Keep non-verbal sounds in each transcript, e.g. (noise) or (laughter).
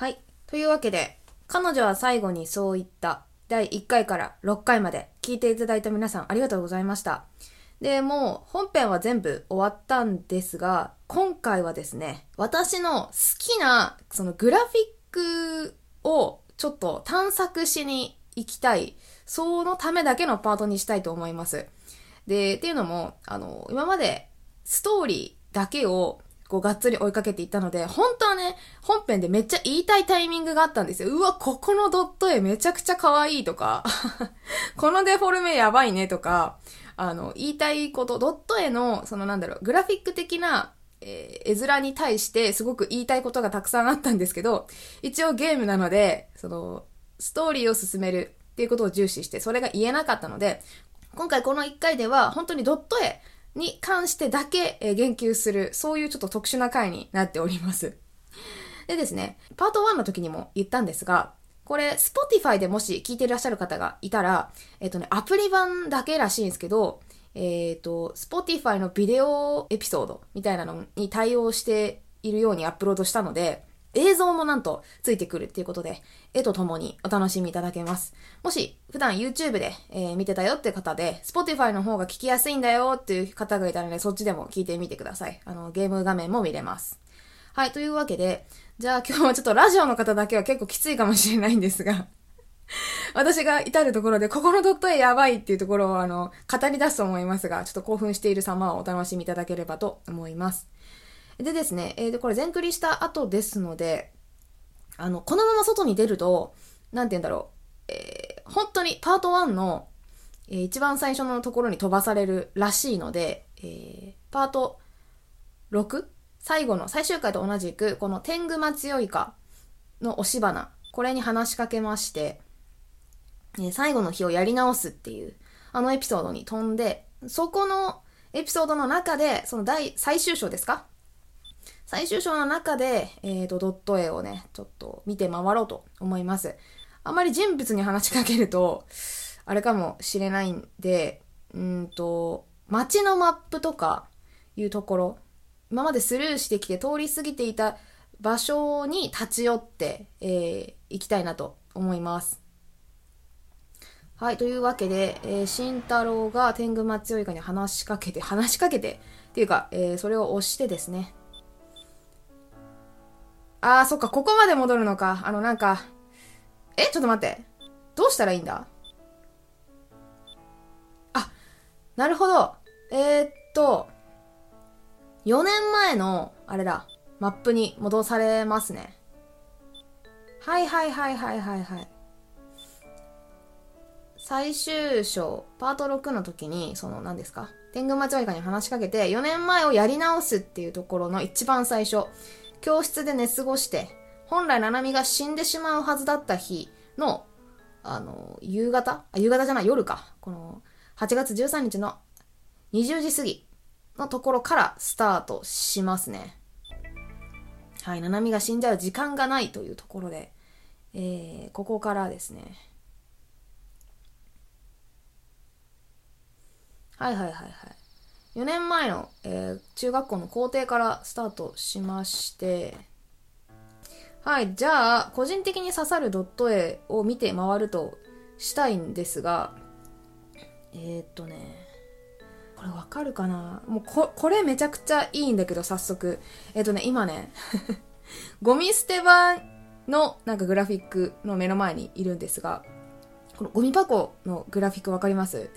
はい。というわけで、彼女は最後にそう言った第1回から6回まで聞いていただいた皆さんありがとうございました。で、もう本編は全部終わったんですが、今回はですね、私の好きなそのグラフィックをちょっと探索しに行きたい、そのためだけのパートにしたいと思います。で、っていうのも、あの、今までストーリーだけをこうがっつり追いかけていったので、本当はね、本編でめっちゃ言いたいタイミングがあったんですよ。うわ、ここのドット絵めちゃくちゃ可愛いとか、(laughs) このデフォルメやばいねとか、あの、言いたいこと、ドット絵の、そのなんだろう、グラフィック的な、えー、絵面に対してすごく言いたいことがたくさんあったんですけど、一応ゲームなので、その、ストーリーを進めるっていうことを重視して、それが言えなかったので、今回この1回では、本当にドット絵に関してだけ、え、言及する、そういうちょっと特殊な回になっております。(laughs) でですね、パート1の時にも言ったんですが、これ、Spotify でもし聞いていらっしゃる方がいたら、えっとね、アプリ版だけらしいんですけど、えっ、ー、と、Spotify のビデオエピソードみたいなのに対応しているようにアップロードしたので、映像もなんとついてくるっていうことで、絵とともにお楽しみいただけます。もし、普段 YouTube で、えー、見てたよって方で、Spotify の方が聞きやすいんだよっていう方がいたらね、そっちでも聞いてみてください。あの、ゲーム画面も見れます。はい、というわけで、じゃあ今日はちょっとラジオの方だけは結構きついかもしれないんですが私が至るところで、ここのドット絵やばいっていうところをあの、語り出すと思いますが、ちょっと興奮している様をお楽しみいただければと思います。でですね、えー、これ全クリした後ですので、あの、このまま外に出ると、なんて言うんだろう、えー、本当にパート1の、えー、一番最初のところに飛ばされるらしいので、えー、パート 6? 最後の最終回と同じく、この天狗松よいかの押し花、これに話しかけまして、えー最後の日をやり直すっていう、あのエピソードに飛んで、そこのエピソードの中で、その第、最終章ですか最終章の中で、えっ、ー、と、ドット絵をね、ちょっと見て回ろうと思います。あまり人物に話しかけると、あれかもしれないんで、うんと、街のマップとかいうところ、今までスルーしてきて通り過ぎていた場所に立ち寄って、えー、行きたいなと思います。はい、というわけで、えー、慎太郎が天狗松よいかに話しかけて、話しかけて、っていうか、えー、それを押してですね。あー、そっか、ここまで戻るのか。あの、なんか、え、ちょっと待って。どうしたらいいんだ？あ、なるほど。えー、っと、4年前の、あれだ、マップに戻されますね。はいはいはいはいはいはい。最終章、パート6の時に、その何ですか？天狗町割かに話しかけて、4年前をやり直すっていうところの一番最初、教室で寝過ごして、本来七海が死んでしまうはずだった日の、あの、夕方あ、夕方じゃない、夜か。この、8月13日の20時過ぎのところからスタートしますね。はい、七海が死んじゃう時間がないというところで、えー、ここからですね。はいはいはいはい。4年前の、えー、中学校の校庭からスタートしまして、はい、じゃあ、個人的に刺さるドット絵を見て回るとしたいんですが、えー、っとね、これわかるかな？もうこ、これめちゃくちゃいいんだけど、早速。えっ、とね、今ね (laughs) ゴミ捨て場のなんかグラフィックの目の前にいるんですが、このゴミ箱のグラフィックわかります？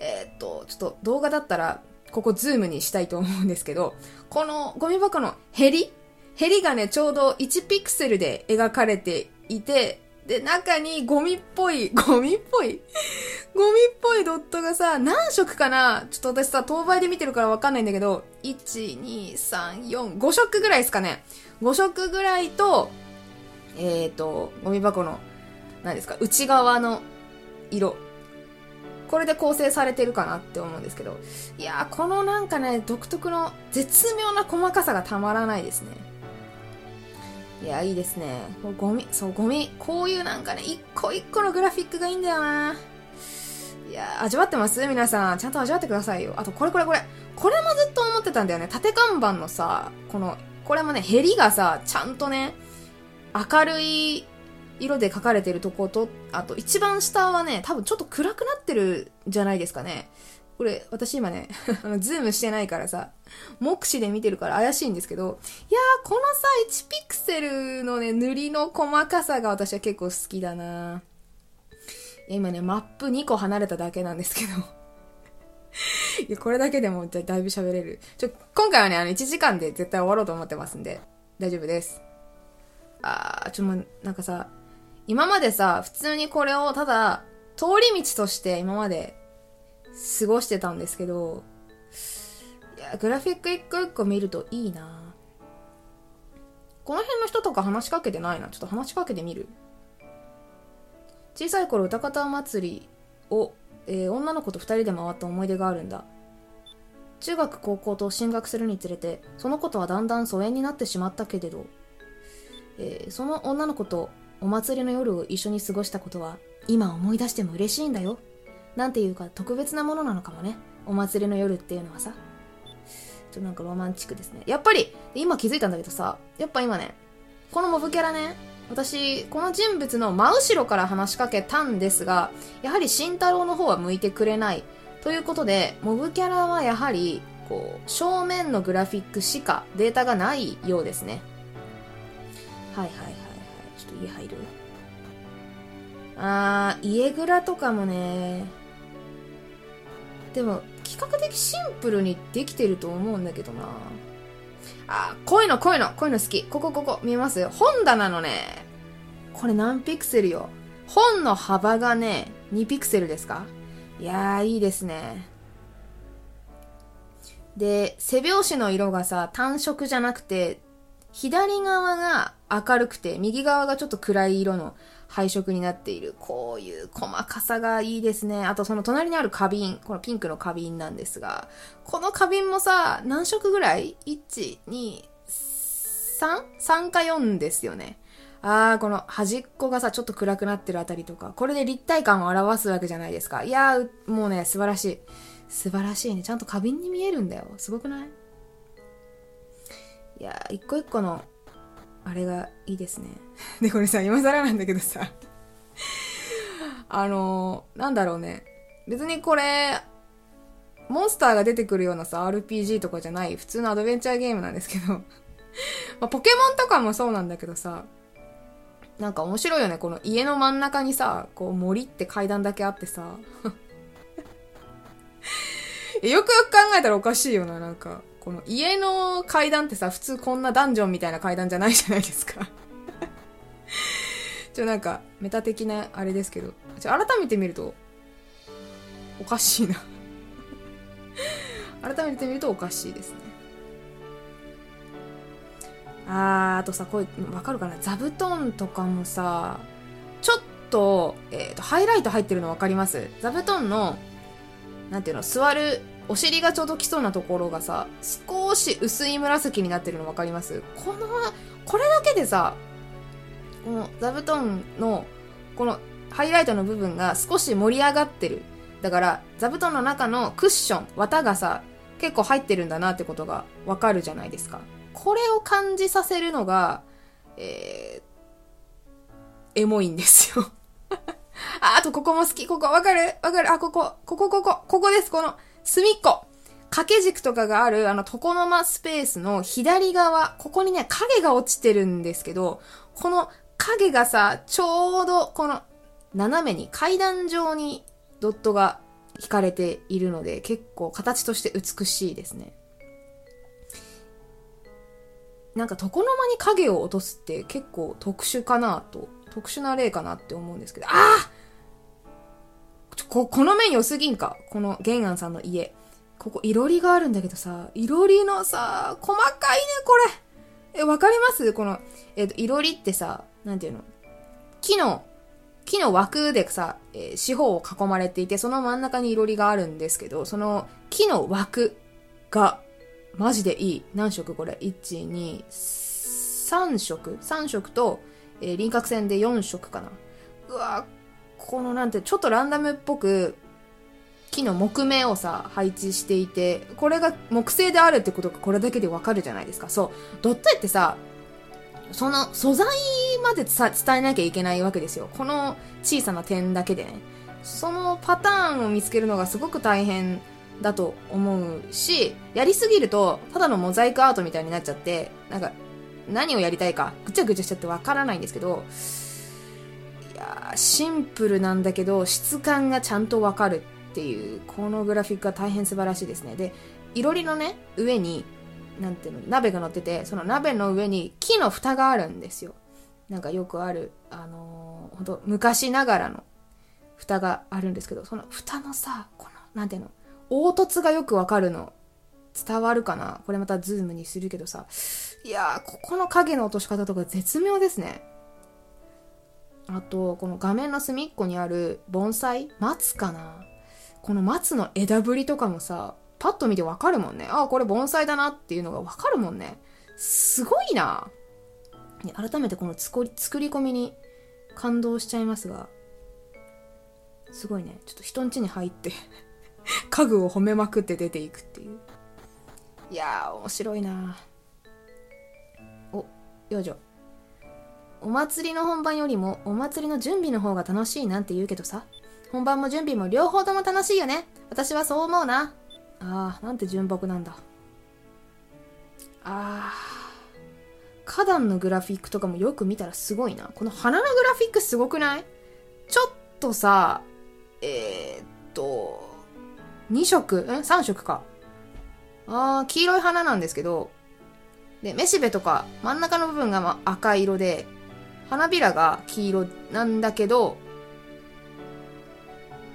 えっ、と、ちょっと動画だったら、ここズームにしたいと思うんですけど、このゴミ箱のヘリヘリがね、ちょうど1ピクセルで描かれていて、で、中にゴミっぽい、(laughs) ゴミっぽい？ゴミっぽいドットがさ、何色かな？ちょっと私さ、等倍で見てるからわかんないんだけど、1、2、3、4、5色ぐらいですかね。5色ぐらいと、えっ、ー、と、ゴミ箱の、何ですか、内側の色。これで構成されてるかなって思うんですけど。いやー、このなんかね、独特の絶妙な細かさがたまらないですね。いや、いいですね。ゴミ、そう、ゴミ、こういうなんかね、一個一個のグラフィックがいいんだよな。いや、味わってます？皆さん。ちゃんと味わってくださいよ。あと、これこれこれ。これもずっと思ってたんだよね。縦看板のさ、この、これもね、ヘリがさ、ちゃんとね、明るい色で描かれてるとこと、あと一番下はね、多分ちょっと暗くなってるじゃないですかね。これ、私今ね、(laughs) ズームしてないからさ、目視で見てるから怪しいんですけど、いやー、このさ、1ピクセルのね、塗りの細かさが私は結構好きだな今ね、マップ2個離れただけなんですけどいや、これだけでもだいぶ喋れる。ちょ、今回はね、あの、1時間で絶対終わろうと思ってますんで、大丈夫です。あー、ちょ、もう、なんかさ、今までさ、普通にこれをただ、通り道として今まで過ごしてたんですけど、いや、グラフィック一個一個見るといいなこの辺の人とか話しかけてないな。ちょっと話しかけてみる。小さい頃歌方祭りを、えー、女の子と2人で回った思い出があるんだ。中学高校と進学するにつれて、そのことはだんだん疎遠になってしまったけれど、えー、その女の子とお祭りの夜を一緒に過ごしたことは、今思い出しても嬉しいんだよ。なんていうか特別なものなのかもね。お祭りの夜っていうのはさ。ちょっとなんかロマンチックですね。やっぱり、今気づいたんだけどさ、やっぱ今ね、このモブキャラね、私、この人物の真後ろから話しかけたんですが、やはり慎太郎の方は向いてくれない。ということで、モブキャラはやはり、こう、正面のグラフィックしかデータがないようですね。はいはい。家入るあー、家蔵とかもね、でも、比較的シンプルにできてると思うんだけどな。あ、こういうの、こういうの、こういうの好き。ここ、ここ、見えます？本棚のね、これ何ピクセルよ？本の幅がね、2ピクセルですか？いやー、いいですね。で、背表紙の色がさ、単色じゃなくて、左側が明るくて、右側がちょっと暗い色の配色になっている。こういう細かさがいいですね。あとその隣にある花瓶。このピンクの花瓶なんですが、この花瓶もさ、何色ぐらい ?1、2、3?3 か4ですよね。あー、この端っこがさ、ちょっと暗くなってるあたりとか、これで立体感を表すわけじゃないですか。いやー、もうね、素晴らしい。素晴らしいね。ちゃんと花瓶に見えるんだよ。すごくない？いやー、一個一個のあれがいいですね。(laughs) で、これさ、今更なんだけどさ (laughs) あのー、なんだろうね。別にこれ、モンスターが出てくるようなさ、RPG とかじゃない普通のアドベンチャーゲームなんですけど (laughs) まあ、ポケモンとかもそうなんだけどさ、なんか面白いよね。この家の真ん中にさ、こう森って階段だけあってさよくよく考えたらおかしいよな、なんか。この家の階段ってさ、普通こんなダンジョンみたいな階段じゃないじゃないですか。(laughs) ちょ、なんか、メタ的なあれですけど、ちょ、改めて見ると、おかしいな。改めて見るとおかしいですね。あー、あとさ、これ、わかるかな。座布団とかもさ、ちょっと、えっ、ー、と、ハイライト入ってるのわかります？座布団の、なんていうの、座るお尻がちょうど来そうなところがさ、少し薄い紫になってるの分かります？この、これだけでさ、この座布団の、このハイライトの部分が少し盛り上がってる。だから、座布団の中のクッション、綿がさ、結構入ってるんだなってことがわかるじゃないですか。これを感じさせるのが、えー、エモいんですよ (laughs) あ、あとここも好き。ここわかる？わかる？あ、ここ、ここ、ここ、ここです。この、隅っこ。掛け軸とかがある、あの、床の間スペースの左側、ここにね、影が落ちてるんですけど、この影がさ、ちょうど、この、斜めに階段状にドットが引かれているので、結構形として美しいですね。なんか床の間に影を落とすって結構特殊かなと、特殊な例かなって思うんですけど、ああこ、この面良すぎんか？この玄安さんの家。ここ、いろりがあるんだけどさ、いろりのさ、細かいね、これ。え、わかります？この、えっ、と、いろりってさ、なんていうの？木の、木の枠でさ、えー、四方を囲まれていて、その真ん中にいろりがあるんですけど、その木の枠が、マジでいい。何色？これ ?1、2、3色 ?3 色と、えー、輪郭線で4色かな。うわこのなんて、ちょっとランダムっぽく、木の木目をさ、配置していて、これが木製であるってことがこれだけでわかるじゃないですか。そう。ドット絵ってさ、その素材まで伝えなきゃいけないわけですよ。この小さな点だけでね。そのパターンを見つけるのがすごく大変だと思うし、やりすぎると、ただのモザイクアートみたいになっちゃって、なんか、何をやりたいか、ぐちゃぐちゃしちゃってわからないんですけど、やシンプルなんだけど、質感がちゃんとわかるっていう、このグラフィックが大変素晴らしいですね。で、いろりのね、上に、なんていうの、鍋が乗ってて、その鍋の上に木の蓋があるんですよ。なんかよくある、あのー、ほんと昔ながらの蓋があるんですけど、その蓋のさ、この、なんていうの、凹凸がよくわかるの。伝わるかな？これまたズームにするけどさ。いやー、ここの影の落とし方とか絶妙ですね。あと、この画面の隅っこにある盆栽松かな？この松の枝ぶりとかもさ、パッと見てわかるもんね。ああ、これ盆栽だなっていうのがわかるもんね。すごいな。改めてこの作り作り込みに感動しちゃいますが、すごいね。ちょっと人ん家に入って (laughs) 家具を褒めまくって出ていくっていう。いやー、面白いなお、よいしょ。お祭りの本番よりもお祭りの準備の方が楽しいなんて言うけどさ。本番も準備も両方とも楽しいよね。私はそう思うな。ああ、なんて純朴なんだ。ああ。花壇のグラフィックとかもよく見たらすごいな。この花のグラフィックすごくない？ちょっとさ、えー、っと、2色？ん ?3 色か。あー、黄色い花なんですけど、で、めしべとか真ん中の部分がま赤色で、花びらが黄色なんだけど、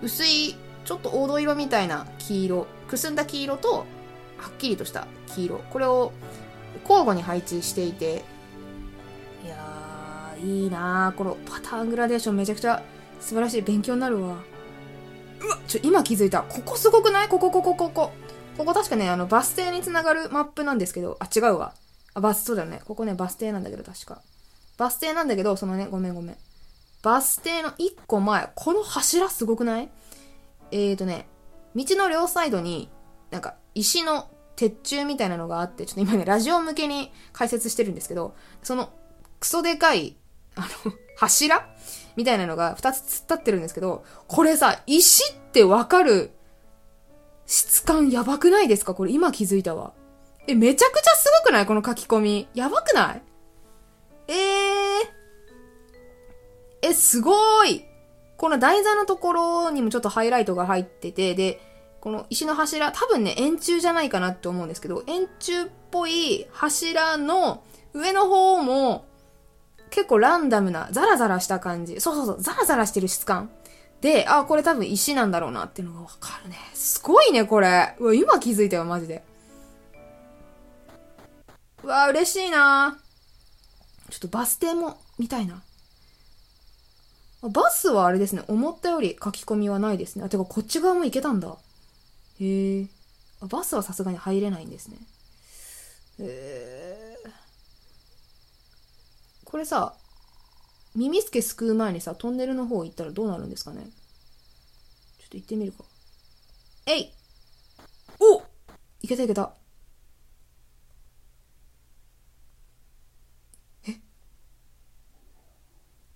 薄い、ちょっと黄土色みたいな黄色、くすんだ黄色と、はっきりとした黄色。これを交互に配置していて、いやー、いいなー。このパターングラデーションめちゃくちゃ素晴らしい。勉強になるわ。うわ、ちょ、今気づいた。ここすごくない？ここ、ここ、ここ。ここ確かね、あの、バス停につながるマップなんですけど、あ、違うわ。あ、バス、そうだよね。ここね、バス停なんだけど、確か。バス停なんだけど、そのね、ごめんごめん。バス停の一個前、この柱すごくない？えーとね、道の両サイドに、なんか、石の鉄柱みたいなのがあって、ちょっと今ね、ラジオ向けに解説してるんですけど、その、クソでかい、あの、柱みたいなのが2つ突っ立ってるんですけど、これさ、石ってわかる？質感やばくないですか？これ今気づいたわ。え、めちゃくちゃすごくない？この書き込み。やばくない？えー。え、すごいこの台座のところにもちょっとハイライトが入ってて、で、この石の柱、多分ね、円柱じゃないかなって思うんですけど、円柱っぽい柱の上の方も、結構ランダムな、ザラザラした感じ。そうそうそう、ザラザラしてる質感。で、あ、これ多分石なんだろうなっていうのがわかるね。すごいね、これ。うわ、今気づいたよ、マジで。うわ、嬉しいなちょっとバス停も見たいな。バスはあれですね、思ったより書き込みはないですね。あ、てかこっち側も行けたんだ。へえ。バスはさすがに入れないんですね。へえ。これさ、耳すけすくう前にさ、トンネルの方行ったらどうなるんですかねちょっと行ってみるか。えいおいけたいけた。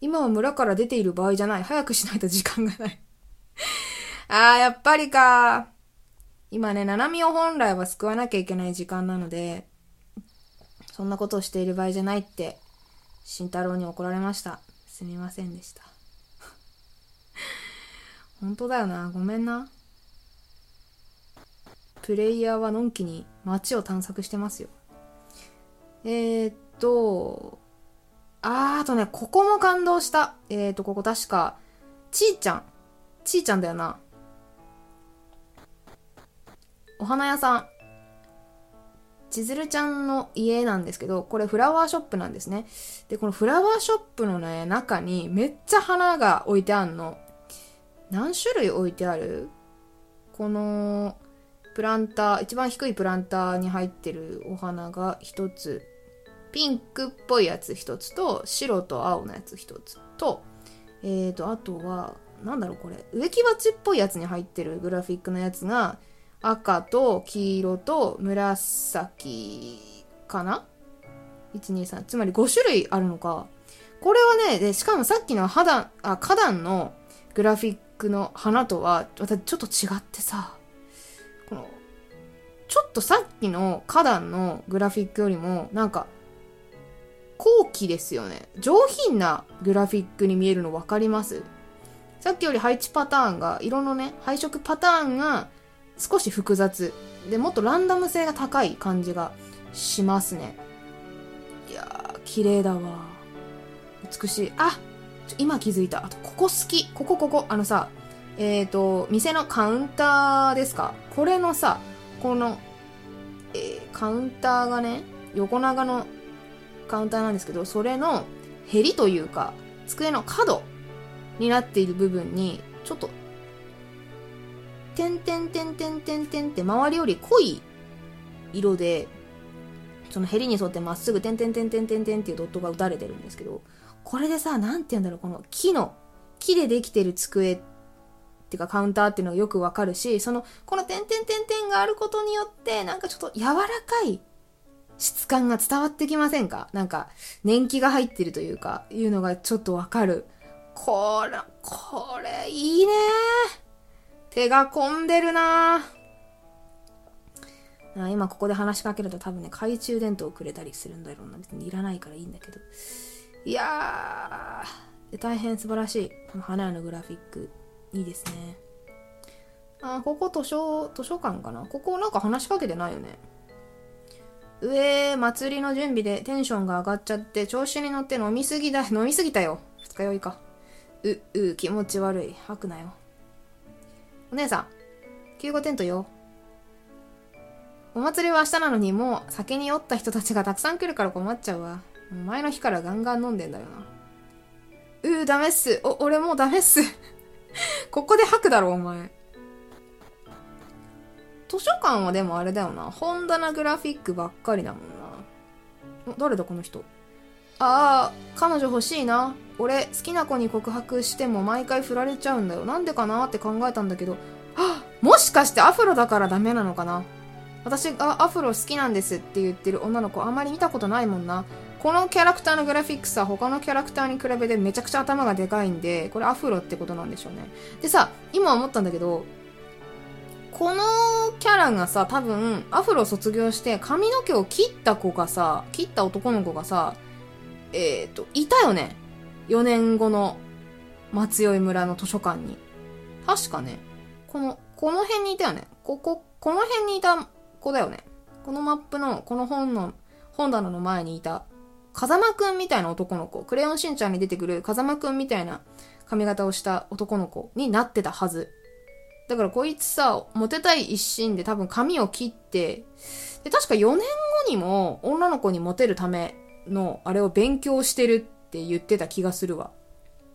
今は村から出ている場合じゃない。早くしないと時間がないあー、やっぱりか。今ね、ナナミを本来は救わなきゃいけない時間なので、そんなことをしている場合じゃないって慎太郎に怒られました。すみませんでした。(laughs) 本当だよな。ごめんな。プレイヤーはのんきに街を探索してますよ。えー、っと、あーあとね、ここも感動した。えー、と、ここ確か、ちーちゃん。ちーちゃんだよな。お花屋さん。千鶴ちゃんの家なんですけど、これフラワーショップなんですね。で、このフラワーショップのね、中にめっちゃ花が置いてあんの。何種類置いてある？この、プランター、一番低いプランターに入ってるお花が一つ、ピンクっぽいやつ一つと、白と青のやつ一つと、えーと、あとは、なんだろうこれ、植木鉢っぽいやつに入ってるグラフィックのやつが、赤と黄色と紫かな？123つまり5種類あるのか。これはねでしかもさっきの肌あ花壇のグラフィックの花とはまたちょっと違ってさこのちょっとさっきの花壇のグラフィックよりもなんか後期ですよね。上品なグラフィックに見えるの分かります？さっきより配置パターンが色のね配色パターンが少し複雑。でもっとランダム性が高い感じがしますね。いやー綺麗だわ。美しい。あ今気づいた。あとここ好き。ここここ。あのさえっ、ー、と店のカウンターですか？これのさこの、えー、カウンターがね横長のカウンターなんですけどそれのへりというか机の角になっている部分にちょっと点点点点点点って周りより濃い色でそのヘリに沿ってまっすぐ点点点点点点っていうドットが打たれてるんですけどこれでさ何て言うんだろうこの木の木でできてる机っていうかカウンターっていうのがよくわかるしそのこの点点点点があることによってなんかちょっと柔らかい質感が伝わってきませんか？なんか年季が入ってるというかいうのがちょっとわかるこれこれいいね手が込んでるなあ今ここで話しかけると多分ね、懐中電灯をくれたりするんだろうな。別にいらないからいいんだけど。いやー、大変素晴らしい。この花屋のグラフィック。いいですね。あ、ここ図書、図書館かな？ここなんか話しかけてないよね。上、祭りの準備でテンションが上がっちゃって調子に乗って飲みすぎだ、(laughs) 飲みすぎたよ。二日酔いか。う、う、気持ち悪い。吐くなよ。お姉さん、救護テントよ。お祭りは明日なのにもう酒に酔った人たちがたくさん来るから困っちゃうわ。前の日からガンガン飲んでんだよな。うー、ダメっす。お、俺もうダメっす。(laughs) ここで吐くだろ、お前。図書館はでもあれだよな。本棚グラフィックばっかりだもんな。誰だこの人？ああ、彼女欲しいな。俺、好きな子に告白しても毎回振られちゃうんだよ。なんでかなって考えたんだけど、あもしかしてアフロだからダメなのかな？私がアフロ好きなんですって言ってる女の子あんまり見たことないもんな。このキャラクターのグラフィックスは他のキャラクターに比べてめちゃくちゃ頭がでかいんで、これアフロってことなんでしょうね。でさ、今思ったんだけど、このキャラがさ、多分、アフロ卒業して髪の毛を切った子がさ、切った男の子がさ、えっ、ー、と、いたよね。4年後の松酔村の図書館に。確かね、この、この辺にいたよね。ここ、この辺にいた子だよね。このマップの、この本の、本棚の前にいた、風間くんみたいな男の子、クレヨンしんちゃんに出てくる風間くんみたいな髪型をした男の子になってたはず。だからこいつさ、モテたい一心で多分髪を切って、で、確か4年後にも女の子にモテるためのあれを勉強してるって言ってた気がするわ。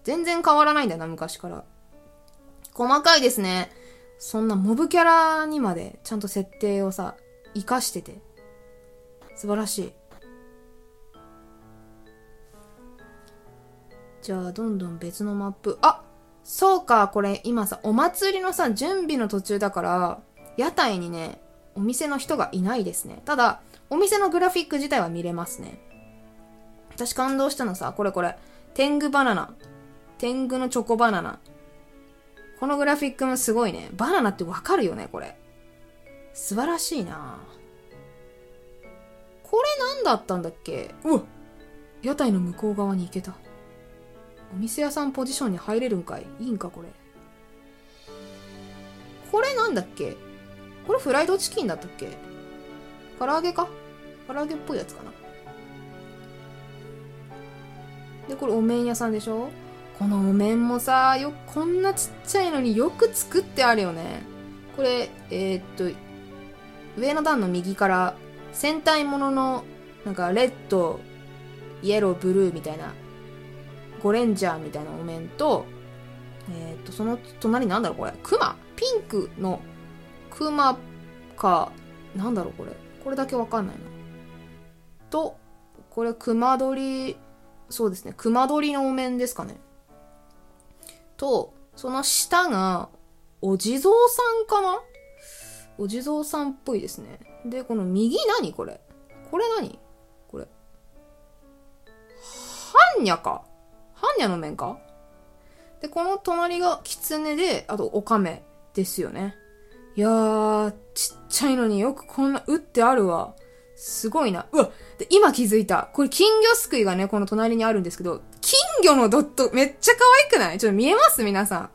全然変わらないんだよな、昔から。細かいですね。そんなモブキャラにまでちゃんと設定をさ、活かしてて。素晴らしい。じゃあ、どんどん別のマップ。あそうか、これ今さ、お祭りのさ、準備の途中だから、屋台にね、お店の人がいないですね。ただ、お店のグラフィック自体は見れますね。私感動したのさ、これこれ。天狗バナナ。天狗のチョコバナナ。このグラフィックもすごいね。バナナってわかるよね、これ。素晴らしいなこれ何だったんだっけ？うわ屋台の向こう側に行けた。お店屋さんポジションに入れるんかい？いいんか、これ？これなんだっけ？これフライドチキンだったっけ？唐揚げか？唐揚げっぽいやつかな。で、これお面屋さんでしょ？このお面もさ、よ、こんなちっちゃいのによく作ってあるよね。これ、えー、っと、上の段の右から戦隊ものの、なんか、レッド、イエロー、ブルーみたいな、ゴレンジャーみたいなお面と、えー、っと、その隣なんだろうこれ。クマ？ピンクのクマか、なんだろうこれ。これだけわかんないな。と、これ、熊取そうですね。熊取のお面ですかね。と、その下が、お地蔵さんかな？お地蔵さんっぽいですね。で、この右何これ？これ何？これ。般若か般若の面か？で、この隣が狐で、あとオカメですよね。いやー、ちっちゃいのによくこんな、うってあるわ。すごいな。うわで、今気づいた。これ金魚すくいがね、この隣にあるんですけど、金魚のドット、めっちゃ可愛くない？ちょっと見えます？皆さん。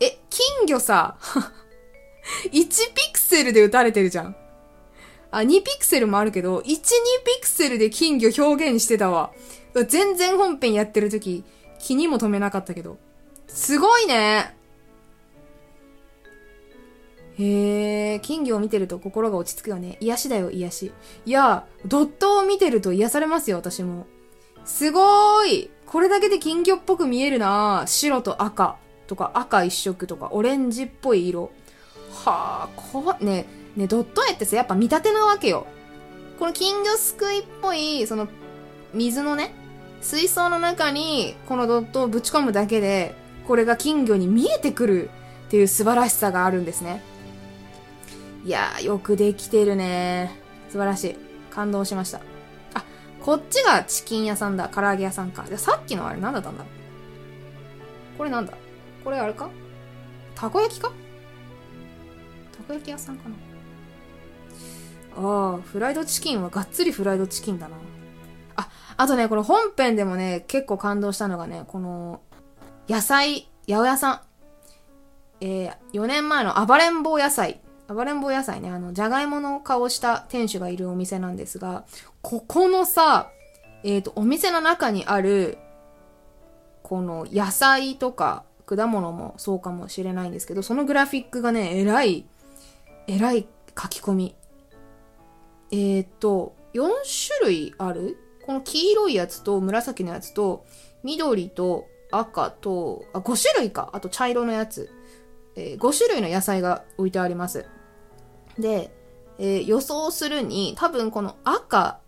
え、金魚さ、(laughs) 1ピクセルで打たれてるじゃん。あ、2ピクセルもあるけど、1、2ピクセルで金魚表現してたわ。全然本編やってる時、気にも留めなかったけど。すごいねへえ、金魚を見てると心が落ち着くよね。癒しだよ、癒し。いや、ドットを見てると癒されますよ、私も。すごーいこれだけで金魚っぽく見えるな白と赤とか赤一色とかオレンジっぽい色。はあ、こわ、ね、ね、ドット絵ってさ、やっぱ見立てなわけよ。この金魚すくいっぽい、その、水のね、水槽の中に、このドットをぶち込むだけで、これが金魚に見えてくるっていう素晴らしさがあるんですね。いやー、よくできてるね素晴らしい。感動しました。あ、こっちがチキン屋さんだ。唐揚げ屋さんか。じゃ、さっきのあれ何だったんだこれなんだ？これあれか？たこ焼きか？たこ焼き屋さんかなああ、フライドチキンはがっつりフライドチキンだな。あ、とね、この本編でもね、結構感動したのがね、この、野菜、八百屋さん。えー、4年前の暴れん坊野菜。暴れん坊野菜ね、あの、じゃがいもの顔した店主がいるお店なんですが、ここのさ、えっ、ー、と、お店の中にある、この野菜とか果物もそうかもしれないんですけど、そのグラフィックがね、えらい、えらい書き込み。えっ、ー、と、4種類あるこの黄色いやつと紫のやつと、緑と赤と、あ、5種類か。あと茶色のやつ。えー、5種類の野菜が置いてあります。で、えー、予想するに、多分この赤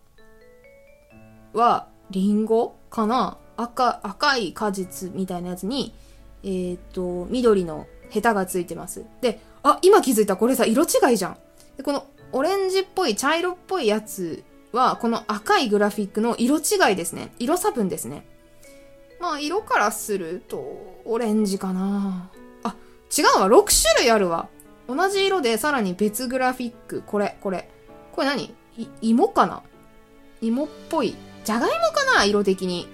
はリンゴかな？赤、赤い果実みたいなやつに、えー、っと、緑のヘタがついてます。で、あ、今気づいた。これさ、色違いじゃん。で、このオレンジっぽい、茶色っぽいやつは、この赤いグラフィックの色違いですね。色差分ですね。まあ、色からすると、オレンジかなあ、違うわ。6種類あるわ。同じ色でさらに別グラフィック。これ、これ。これ何？い芋かな？芋っぽい。じゃがいもかな？色的に。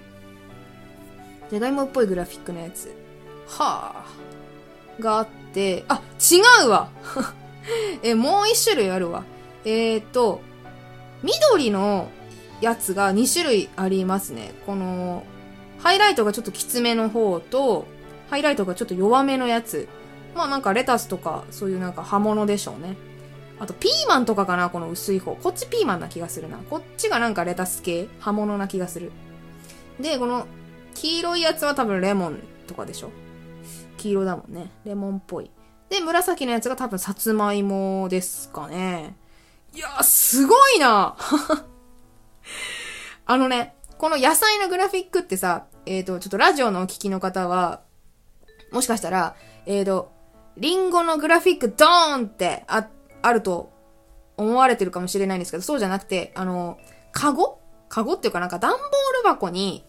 じゃがいもっぽいグラフィックのやつ。はあ。があって、あ、違うわ (laughs) え、もう一種類あるわ。えー、と、緑のやつが2種類ありますね。この、ハイライトがちょっときつめの方と、ハイライトがちょっと弱めのやつ。まあなんかレタスとか、そういうなんか葉物でしょうね。あとピーマンとかかなこの薄い方。こっちピーマンな気がするな。こっちがなんかレタス系葉物な気がする。で、この黄色いやつは多分レモンとかでしょ黄色だもんね。レモンっぽい。で、紫のやつが多分さつまいもですかね。いやー、すごいな (laughs) あのね、この野菜のグラフィックってさ、えっ、ー、と、ちょっとラジオのお聞きの方は、もしかしたら、えっ、ー、と、リンゴのグラフィックドーンってあ、あると思われてるかもしれないんですけど、そうじゃなくて、あの、カゴ？カゴっていうかなんか段ボール箱に、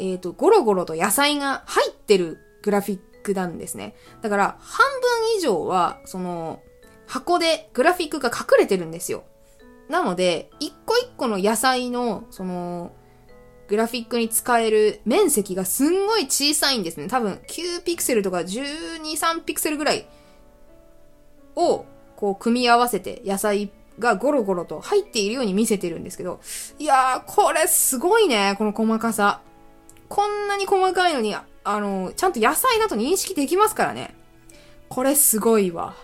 えっ、ー、と、ゴロゴロと野菜が入ってるグラフィックなんですね。だから、半分以上は、その、箱でグラフィックが隠れてるんですよ。なので、一個一個の野菜の、その、グラフィックに使える面積がすんごい小さいんですね。多分9ピクセルとか12、3ピクセルぐらいをこう組み合わせて野菜がゴロゴロと入っているように見せてるんですけど、いやー、これすごいね、この細かさ。こんなに細かいのに、あの、ちゃんと野菜だと認識できますからね。これすごいわ。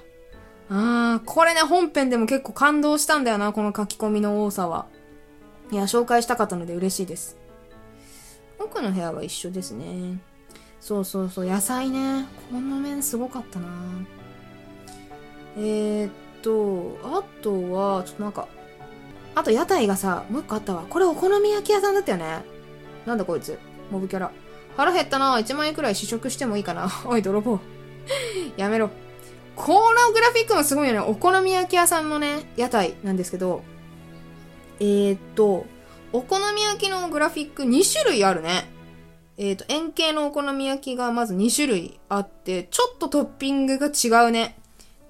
あー、これね、本編でも結構感動したんだよな、この書き込みの多さは。いや、紹介したかったので嬉しいです。奥の部屋は一緒ですね。そうそうそう、野菜ね。この麺すごかったなえー、っと、あとは、ちょっとなんか、あと屋台がさ、もう一個あったわ。これお好み焼き屋さんだったよね。なんだこいつ。モブキャラ。腹減ったな1万円くらい試食してもいいかな (laughs) おい、泥棒。やめろ。このグラフィックもすごいよね。お好み焼き屋さんのね、屋台なんですけど、えー、っと、お好み焼きのグラフィック2種類あるね。えっ、と、円形のお好み焼きがまず2種類あって、ちょっとトッピングが違うね。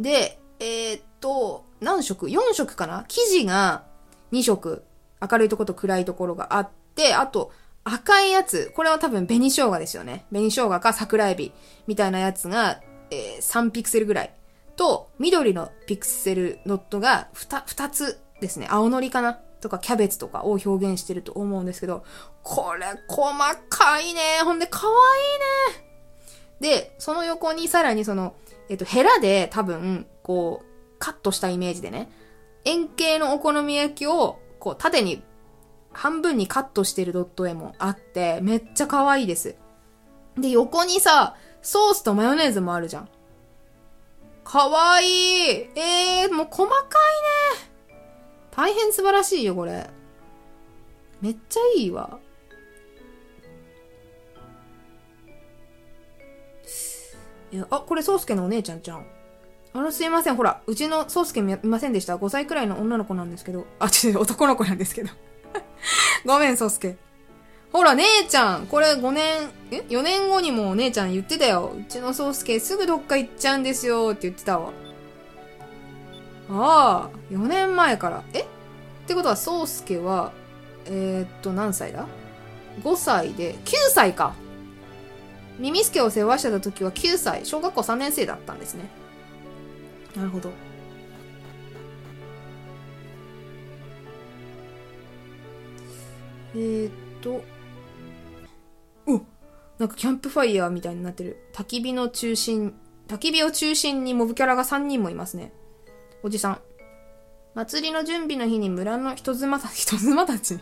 で、えっ、と、何色 ?4 色かな？生地が2色。明るいとこと暗いところがあって、あと、赤いやつ。これは多分紅生姜ですよね。紅生姜か桜エビみたいなやつが、えー3ピクセルぐらい。と、緑のピクセルノットが 2, 2つですね。青のりかな？とかキャベツとかを表現してると思うんですけど、これ細かいね。ほんで可愛いね。で、その横にさらにその、えっと、ヘラで多分、こう、カットしたイメージでね、円形のお好み焼きを、こう、縦に、半分にカットしてるドット絵もあって、めっちゃ可愛いです。で、横にさ、ソースとマヨネーズもあるじゃん。かわいいえー、もう細かいね大変素晴らしいよ、これ。めっちゃいいわ。いや、あ、これ、ソウスケのお姉ちゃんじゃん。あの、すいません。ほら、うちのソウスケ見ませんでした。5歳くらいの女の子なんですけど。あ、違う、男の子なんですけど。ごめん、ソウスケ。ほら、姉ちゃん。これ5年、え ?4 年後にも姉ちゃん言ってたよ。うちのソウスケすぐどっか行っちゃうんですよって言ってたわ。ああ、4年前から。え？ってことは、ソウスケは、えー、っと、何歳だ ?5 歳で、9歳か。ミミスケを世話してた時は9歳、小学校3年生だったんですね。なるほど。えー、っと、なんかキャンプファイヤーみたいになってる。焚き火の中心、焚き火を中心にモブキャラが3人もいますね。おじさん。祭りの準備の日に村の (laughs) 人妻たち、人妻たち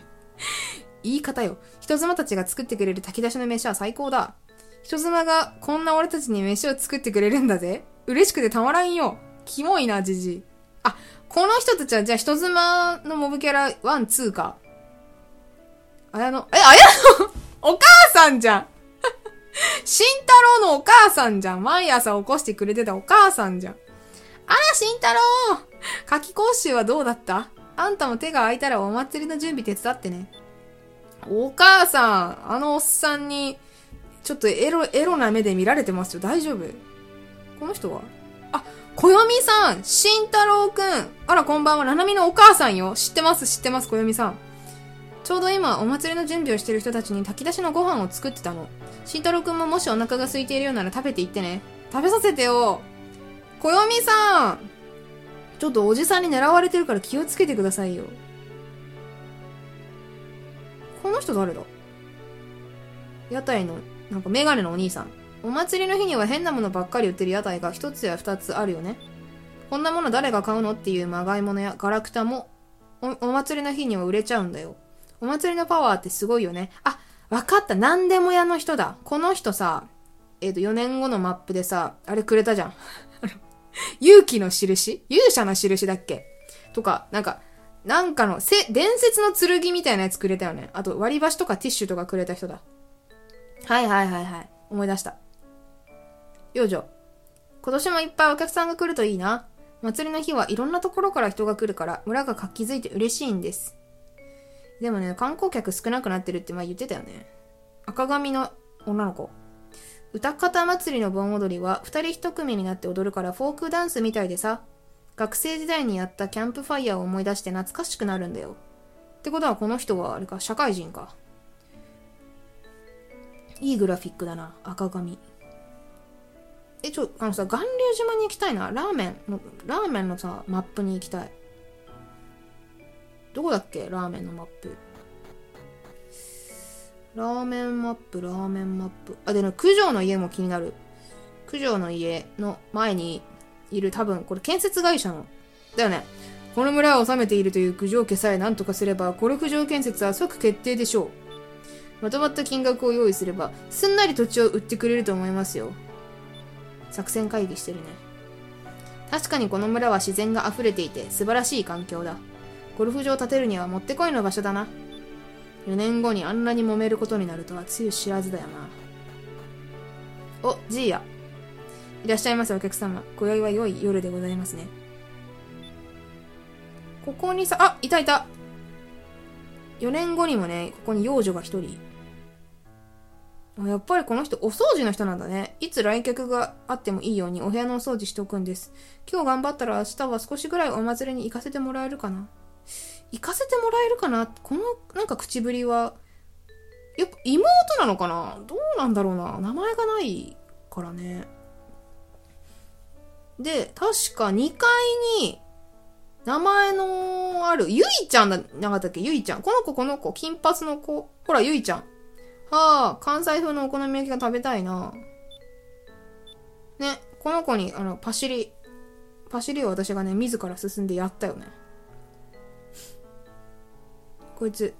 言い方よ。人妻たちが作ってくれる炊き出しの飯は最高だ。人妻がこんな俺たちに飯を作ってくれるんだぜ。嬉しくてたまらんよ。キモいな、じじい。あ、この人たちはじゃあ人妻のモブキャラワン、ツーか。あやの、え、あやのお母さんじゃん慎太郎のお母さんじゃん。毎朝起こしてくれてたお母さんじゃん。あら、慎太郎、夏季講習はどうだった？あんたも手が空いたらお祭りの準備手伝ってね。お母さん、あのおっさんに、ちょっとエロ、エロな目で見られてますよ。大丈夫？この人は？あ、こよみさん慎太郎くんあら、こんばんは。ななみのお母さんよ。知ってます、知ってます、こよみさん。ちょうど今、お祭りの準備をしてる人たちに炊き出しのご飯を作ってたの。慎太郎くんももしお腹が空いているようなら食べていってね。食べさせてよ。こよみさんちょっとおじさんに狙われてるから気をつけてくださいよ。この人誰だ？屋台の、なんかメガネのお兄さん。お祭りの日には変なものばっかり売ってる屋台が一つや二つあるよね。こんなもの誰が買うの？っていうまがいものやガラクタもお、お祭りの日には売れちゃうんだよ。お祭りのパワーってすごいよね。あ、わかった。何でも屋の人だ。この人さ、えっ、と、4年後のマップでさ、あれくれたじゃん。(laughs) 勇気の印？勇者の印だっけ？とか、なんか、なんかの、せ、伝説の剣みたいなやつくれたよね。あと、割り箸とかティッシュとかくれた人だ。はいはいはいはい。思い出した。幼女。今年もいっぱいお客さんが来るといいな。祭りの日はいろんなところから人が来るから、村が活気づいて嬉しいんです。でもね、観光客少なくなってるって前言ってたよね。赤髪の女の子。歌方祭りの盆踊りは二人一組になって踊るからフォークダンスみたいでさ。学生時代にやったキャンプファイヤーを思い出して懐かしくなるんだよ。ってことはこの人はあれか、社会人か。いいグラフィックだな、赤髪。え、ちょ、あのさ、巌流島に行きたいな。ラーメンの、ラーメンのさ、マップに行きたい。どこだっけ？ラーメンのマップ。ラーメンマップ、ラーメンマップ。あ、でね、九条の家も気になる。九条の家の前にいる多分、これ建設会社の。だよね。この村を治めているという九条家さえ何とかすれば、この九条建設は即決定でしょう。まとまった金額を用意すれば、すんなり土地を売ってくれると思いますよ。作戦会議してるね。確かにこの村は自然が溢れていて素晴らしい環境だ。ゴルフ場を建てるにはもってこいの場所だな。4年後にあんなに揉めることになるとはつゆ知らずだよな。お、ジーヤ。いらっしゃいませお客様。今宵は良い夜でございますね。ここにさ、あ、いたいた。4年後にもね、ここに幼女が1人。やっぱりこの人お掃除の人なんだね。いつ来客があってもいいようにお部屋のお掃除しておくんです。今日頑張ったら明日は少しぐらいお祭りに行かせてもらえるかな行かせてもらえるかな？このなんか口ぶりは、やっぱ妹なのかな？どうなんだろうな？名前がないからね。で、確か2階に、名前のある、ゆいちゃんだ、なかったっけ？ゆいちゃん。この子、この子、金髪の子。ほら、ゆいちゃん。はあ、関西風のお好み焼きが食べたいな。ね、この子に、あの、パシリ、パシリを私がね、自ら進んでやったよね。こいつ、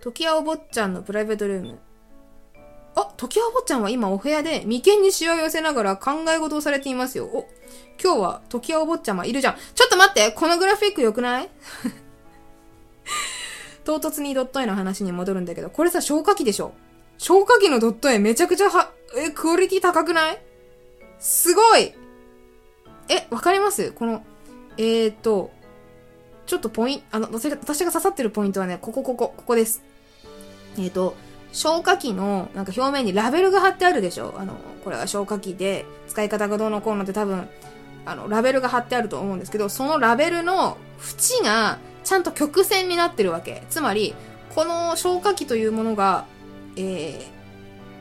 時矢お坊ちゃんのプライベートルーム。あ、時矢お坊ちゃんは今お部屋で眉間にしわ寄せながら考え事をされていますよ。お、今日は時矢お坊ちゃまいるじゃん。ちょっと待ってこのグラフィック良くない？(laughs) 唐突にドット絵の話に戻るんだけど、これさ、消火器でしょ？消火器のドット絵めちゃくちゃは、え、クオリティ高くない？すごいえ、わかります？この、えーと、ちょっとポイント、あの、私が、私が刺さってるポイントはね、ここ、ここ、ここです。えーと、消火器の、なんか表面にラベルが貼ってあるでしょ？あの、これは消火器で、使い方がどうのこうのって多分、あの、ラベルが貼ってあると思うんですけど、そのラベルの縁が、ちゃんと曲線になってるわけ。つまり、この消火器というものが、え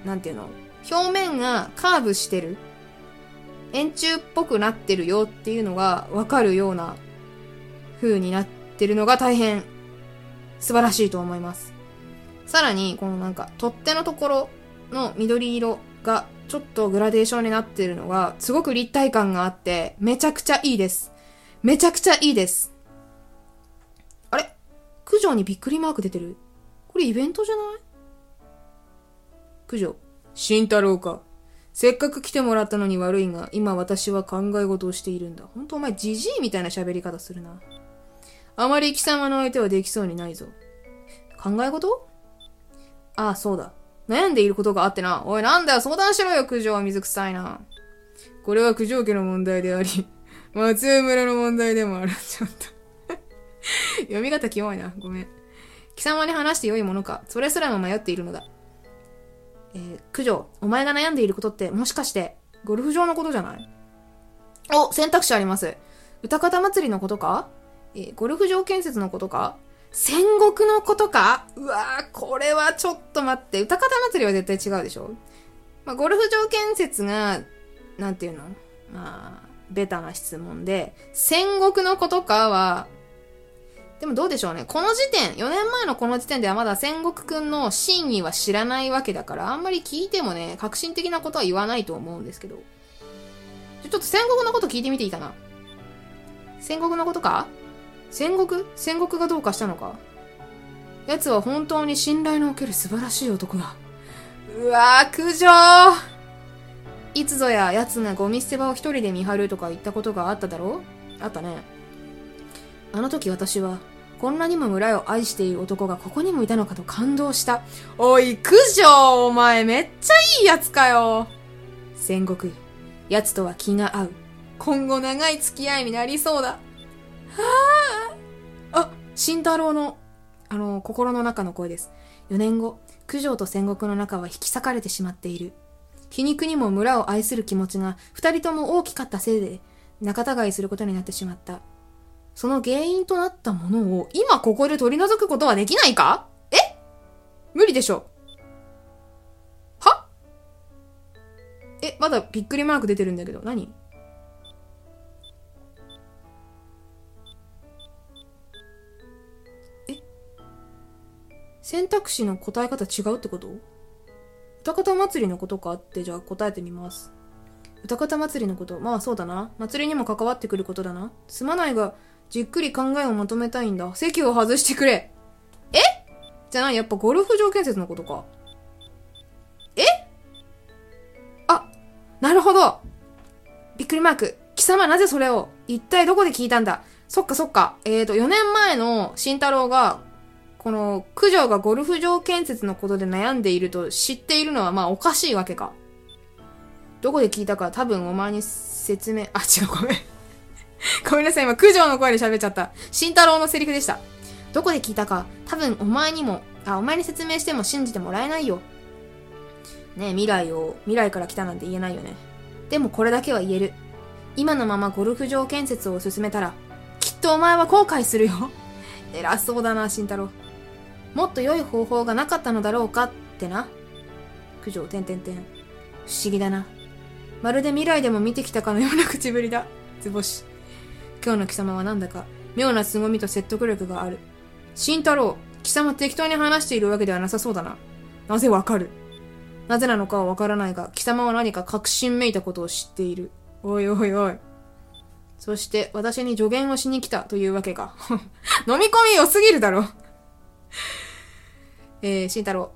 ー、なんていうの？表面がカーブしてる。円柱っぽくなってるよっていうのがわかるような風になってるのが大変素晴らしいと思います。さらに、このなんか、取っ手のところの緑色がちょっとグラデーションになってるのが、すごく立体感があって、めちゃくちゃいいです。めちゃくちゃいいです。あれ？九条にびっくりマーク出てる？これイベントじゃない？九条。慎太郎か。せっかく来てもらったのに悪いが、今私は考え事をしているんだ。ほんとお前じじいみたいな喋り方するな。あまり貴様の相手はできそうにないぞ。考え事？ああ、そうだ。悩んでいることがあってな。おい、なんだよ、相談しろよ、九条は水臭いな。これは九条家の問題であり、(laughs) 松江村の問題でもある。ちょっと。(laughs) 読み方キモいな。ごめん。貴様に話して良いものか、それすらも迷っているのだ。えー、九条、お前が悩んでいることって、もしかして、ゴルフ場のことじゃない？お、選択肢あります。歌方祭りのことか？えー、ゴルフ場建設のことか？戦国のことか？うわー、これはちょっと待って。歌方祭りは絶対違うでしょ？まあ、ゴルフ場建設が、なんていうの？まあ、ベタな質問で、戦国のことかは、でもどうでしょうね。この時点、4年前のこの時点ではまだ戦国くんの真意は知らないわけだから、あんまり聞いてもね、革新的なことは言わないと思うんですけど。ちょっと戦国のこと聞いてみていいかな？戦国のことか？戦国？戦国がどうかしたのか？奴は本当に信頼のおける素晴らしい男だ。うわぁ、苦情いつぞや奴がゴミ捨て場を一人で見張るとか言ったことがあっただろう？あったね。あの時私はこんなにも村を愛している男がここにもいたのかと感動した。おい、九条お前めっちゃいいやつかよ戦国、奴とは気が合う。今後長い付き合いになりそうだ。あ。あ、慎太郎の、あの、心の中の声です。4年後、九条と戦国の中は引き裂かれてしまっている。皮肉にも村を愛する気持ちが二人とも大きかったせいで仲違いすることになってしまった。その原因となったものを今ここで取り除くことはできないか？え？無理でしょ。は？え、まだびっくりマーク出てるんだけど、何？選択肢の答え方違うってこと？歌方祭りのことかってじゃあ答えてみます。歌方祭りのこと。まあそうだな。祭りにも関わってくることだな。すまないが、じっくり考えをまとめたいんだ。席を外してくれ。え？じゃない、やっぱゴルフ場建設のことか。え？あ、なるほど。びっくりマーク。貴様なぜそれを？一体どこで聞いたんだ？そっかそっか。えーと、4年前の慎太郎が、この、九条がゴルフ場建設のことで悩んでいると知っているのはまあおかしいわけか。どこで聞いたか多分お前に説明、あ、違う、ごめん。(laughs) ごめんなさい、今、九条の声で喋っちゃった。慎太郎のセリフでした。どこで聞いたか、多分お前にも、あ、お前に説明しても信じてもらえないよ。ね未来を、未来から来たなんて言えないよね。でもこれだけは言える。今のままゴルフ場建設を進めたら、きっとお前は後悔するよ。偉そうだな、慎太郎。もっと良い方法がなかったのだろうかってな。九条、てんてんてん。不思議だな。まるで未来でも見てきたかのような口ぶりだ。図星。今日の貴様はなんだか、妙な凄みと説得力がある。慎太郎、貴様適当に話しているわけではなさそうだな。なぜわかる？なぜなのかはわからないが、貴様は何か確信めいたことを知っている。おいおいおい。そして私に助言をしに来たというわけか。(laughs) 飲み込み良すぎるだろ。えー、慎太郎。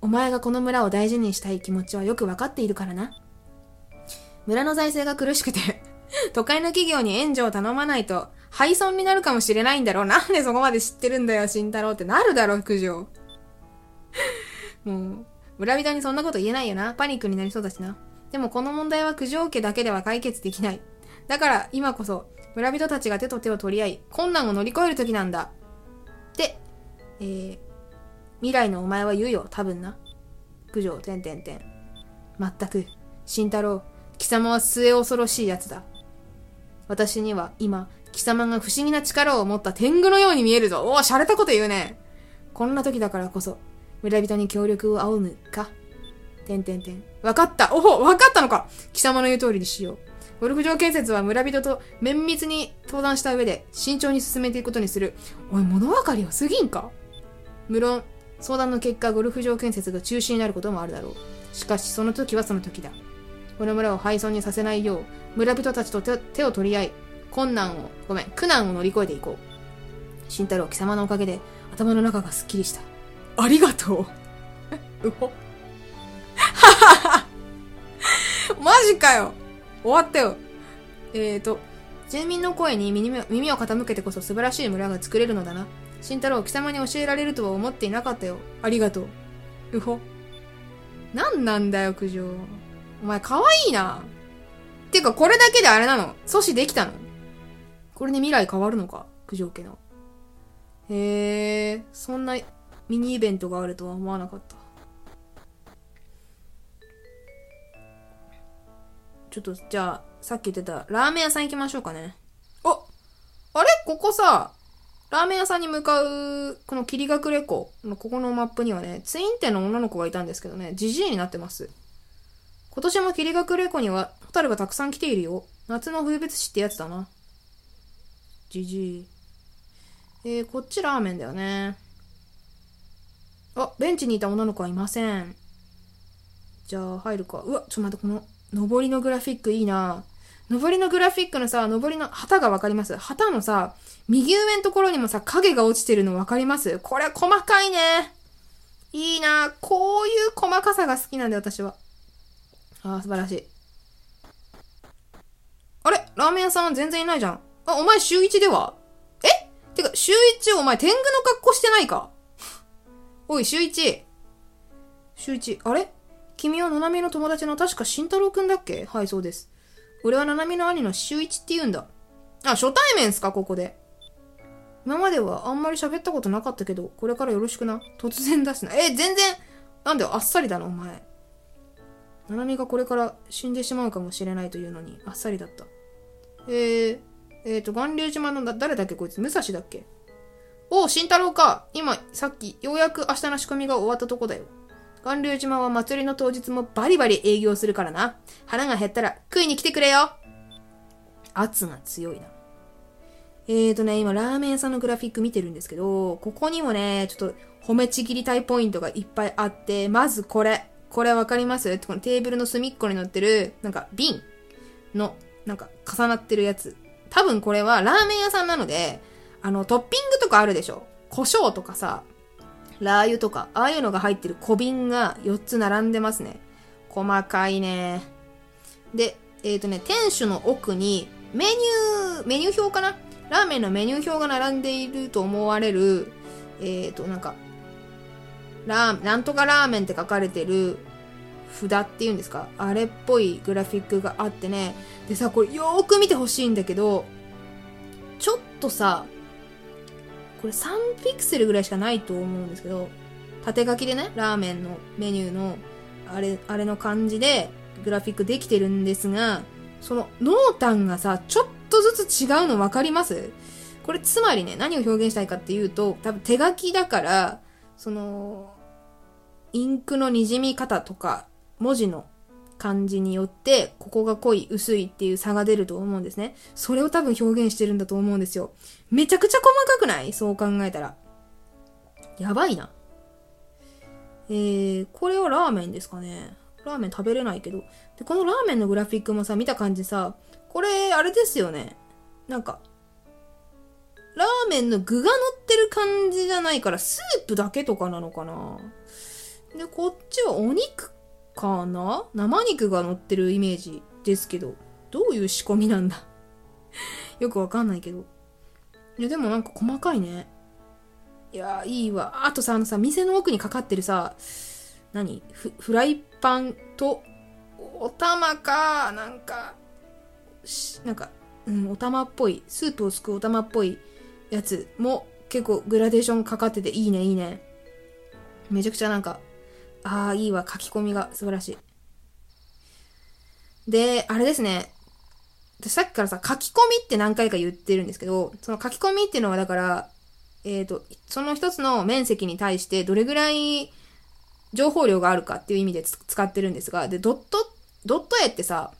お前がこの村を大事にしたい気持ちはよくわかっているからな。村の財政が苦しくて (laughs) 都会の企業に援助を頼まないと、廃村になるかもしれないんだろう。なんでそこまで知ってるんだよ、慎太郎ってなるだろ、九条。(laughs) もう、村人にそんなこと言えないよな。パニックになりそうだしな。でもこの問題は九条家だけでは解決できない。だから今こそ村人たちが手と手を取り合い困難を乗り越える時なんだ。って、えー、未来のお前は言うよ、多分な。九条、てんてんてん。まったく、慎太郎、貴様は末恐ろしい奴だ。私には今、貴様が不思議な力を持った天狗のように見えるぞ。おお、洒落たこと言うね。こんな時だからこそ、村人に協力を仰ぐか。てんてんてん。わかったおお、わかったのか貴様の言う通りにしよう。ゴルフ場建設は村人と綿密に登壇した上で慎重に進めていくことにする。おい、物分かりはすぎんか無論、相談の結果、ゴルフ場建設が中止になることもあるだろう。しかし、その時はその時だ。この村を廃村にさせないよう、村人たちと手を取り合い、困難を、ごめん、苦難を乗り越えていこう。慎太郎、貴様のおかげで頭の中がすっきりした。ありがとう。うほ。(laughs) マジかよ終わったよ。えーと、住民の声に耳耳を傾けてこそ素晴らしい村が作れるのだな。慎太郎、貴様に教えられるとは思っていなかったよ。ありがとう。うほ。なんなんだよ、苦情。お前、かわいいな。てか、これだけであれなの阻止できたのこれで未来変わるのか九条家の。へえ、そんなミニイベントがあるとは思わなかった。ちょっと、じゃあ、さっき言ってたラーメン屋さん行きましょうかね。ああれ？ここさ、ラーメン屋さんに向かう、この霧隠れ湖のここのマップにはね、ツインテの女の子がいたんですけどね、ジジイになってます。今年も霧隠れ湖には、ホタルがたくさん来ているよ。夏の風物詩ってやつだな。ジジイ。えー、こっちラーメンだよね。あ、ベンチにいた女の子はいません。じゃあ、入るか。うわ、ちょっと待って、この上りのグラフィックいいな上りのグラフィックのさ、上りの旗がわかります？旗のさ、右上のところにもさ、影が落ちてるのわかります？これ細かいね。いいなこういう細かさが好きなんで、私は。ああ、素晴らしい。あれ？ラーメン屋さん全然いないじゃん。あ、お前週一では？え？てか、週一お前天狗の格好してないか？おい、週一。週一。あれ？君は七海の友達の確か慎太郎くんだっけ？はい、そうです。俺は七海の兄の周一って言うんだ。あ、初対面っすかここで。今まではあんまり喋ったことなかったけど、これからよろしくな。突然だしな。え、全然、なんであっさりだな、お前。七海がこれから死んでしまうかもしれないというのに、あっさりだった。えー、えーと、巌流島のだ、誰だっけこいつ、武蔵だっけおう、慎太郎か。今、さっき、ようやく明日の仕込みが終わったとこだよ。巌流島は祭りの当日もバリバリ営業するからな。腹が減ったら食いに来てくれよ圧が強いな。えーとね、今ラーメン屋さんのグラフィック見てるんですけど、ここにもね、ちょっと褒めちぎりたいポイントがいっぱいあって、まずこれ。これわかります？このテーブルの隅っこに乗ってる、なんか瓶の、なんか重なってるやつ。多分これはラーメン屋さんなので、あの、トッピングとかあるでしょ？胡椒とかさ、ラー油とか、ああいうのが入ってる小瓶が4つ並んでますね。細かいね。で、えっ、ー、とね、店主の奥にメニュー、メニュー表かな？ラーメンのメニュー表が並んでいると思われる、えっ、ー、と、なんか、ラーなんとかラーメンって書かれてる札っていうんですか？あれっぽいグラフィックがあってね。でさ、これよーく見てほしいんだけど、ちょっとさ、これ3ピクセルぐらいしかないと思うんですけど、縦書きでね、ラーメンのメニューの、あれ、あれの感じで、グラフィックできてるんですが、その濃淡がさ、ちょっとずつ違うの分かります？これつまりね、何を表現したいかっていうと、多分手書きだから、その、インクの滲み方とか、文字の感じによって、ここが濃い、薄いっていう差が出ると思うんですね。それを多分表現してるんだと思うんですよ。めちゃくちゃ細かくない？そう考えたら。やばいな。えー、これはラーメンですかね。ラーメン食べれないけど。で、このラーメンのグラフィックもさ、見た感じさ、これ、あれですよね。なんか、ラーメンの具が乗ってる感じじゃないから、スープだけとかなのかな。で、こっちはお肉かな生肉が乗ってるイメージですけど、どういう仕込みなんだ？(laughs) よくわかんないけど。いや、でもなんか細かいね。いやいいわ。あとさ、あのさ、店の奥にかかってるさ、何？フフライパンと、お玉か、なんか、しなんか、うん、お玉っぽい、スープをすくうお玉っぽいやつも結構グラデーションかかってていいね、いいね。めちゃくちゃなんか、ああ、いいわ。書き込みが素晴らしい。で、あれですね。さっきからさ、書き込みって何回か言ってるんですけど、その書き込みっていうのはだから、えっ、ー、と、その一つの面積に対してどれぐらい情報量があるかっていう意味で使ってるんですが、で、ドット、ドット絵ってさ、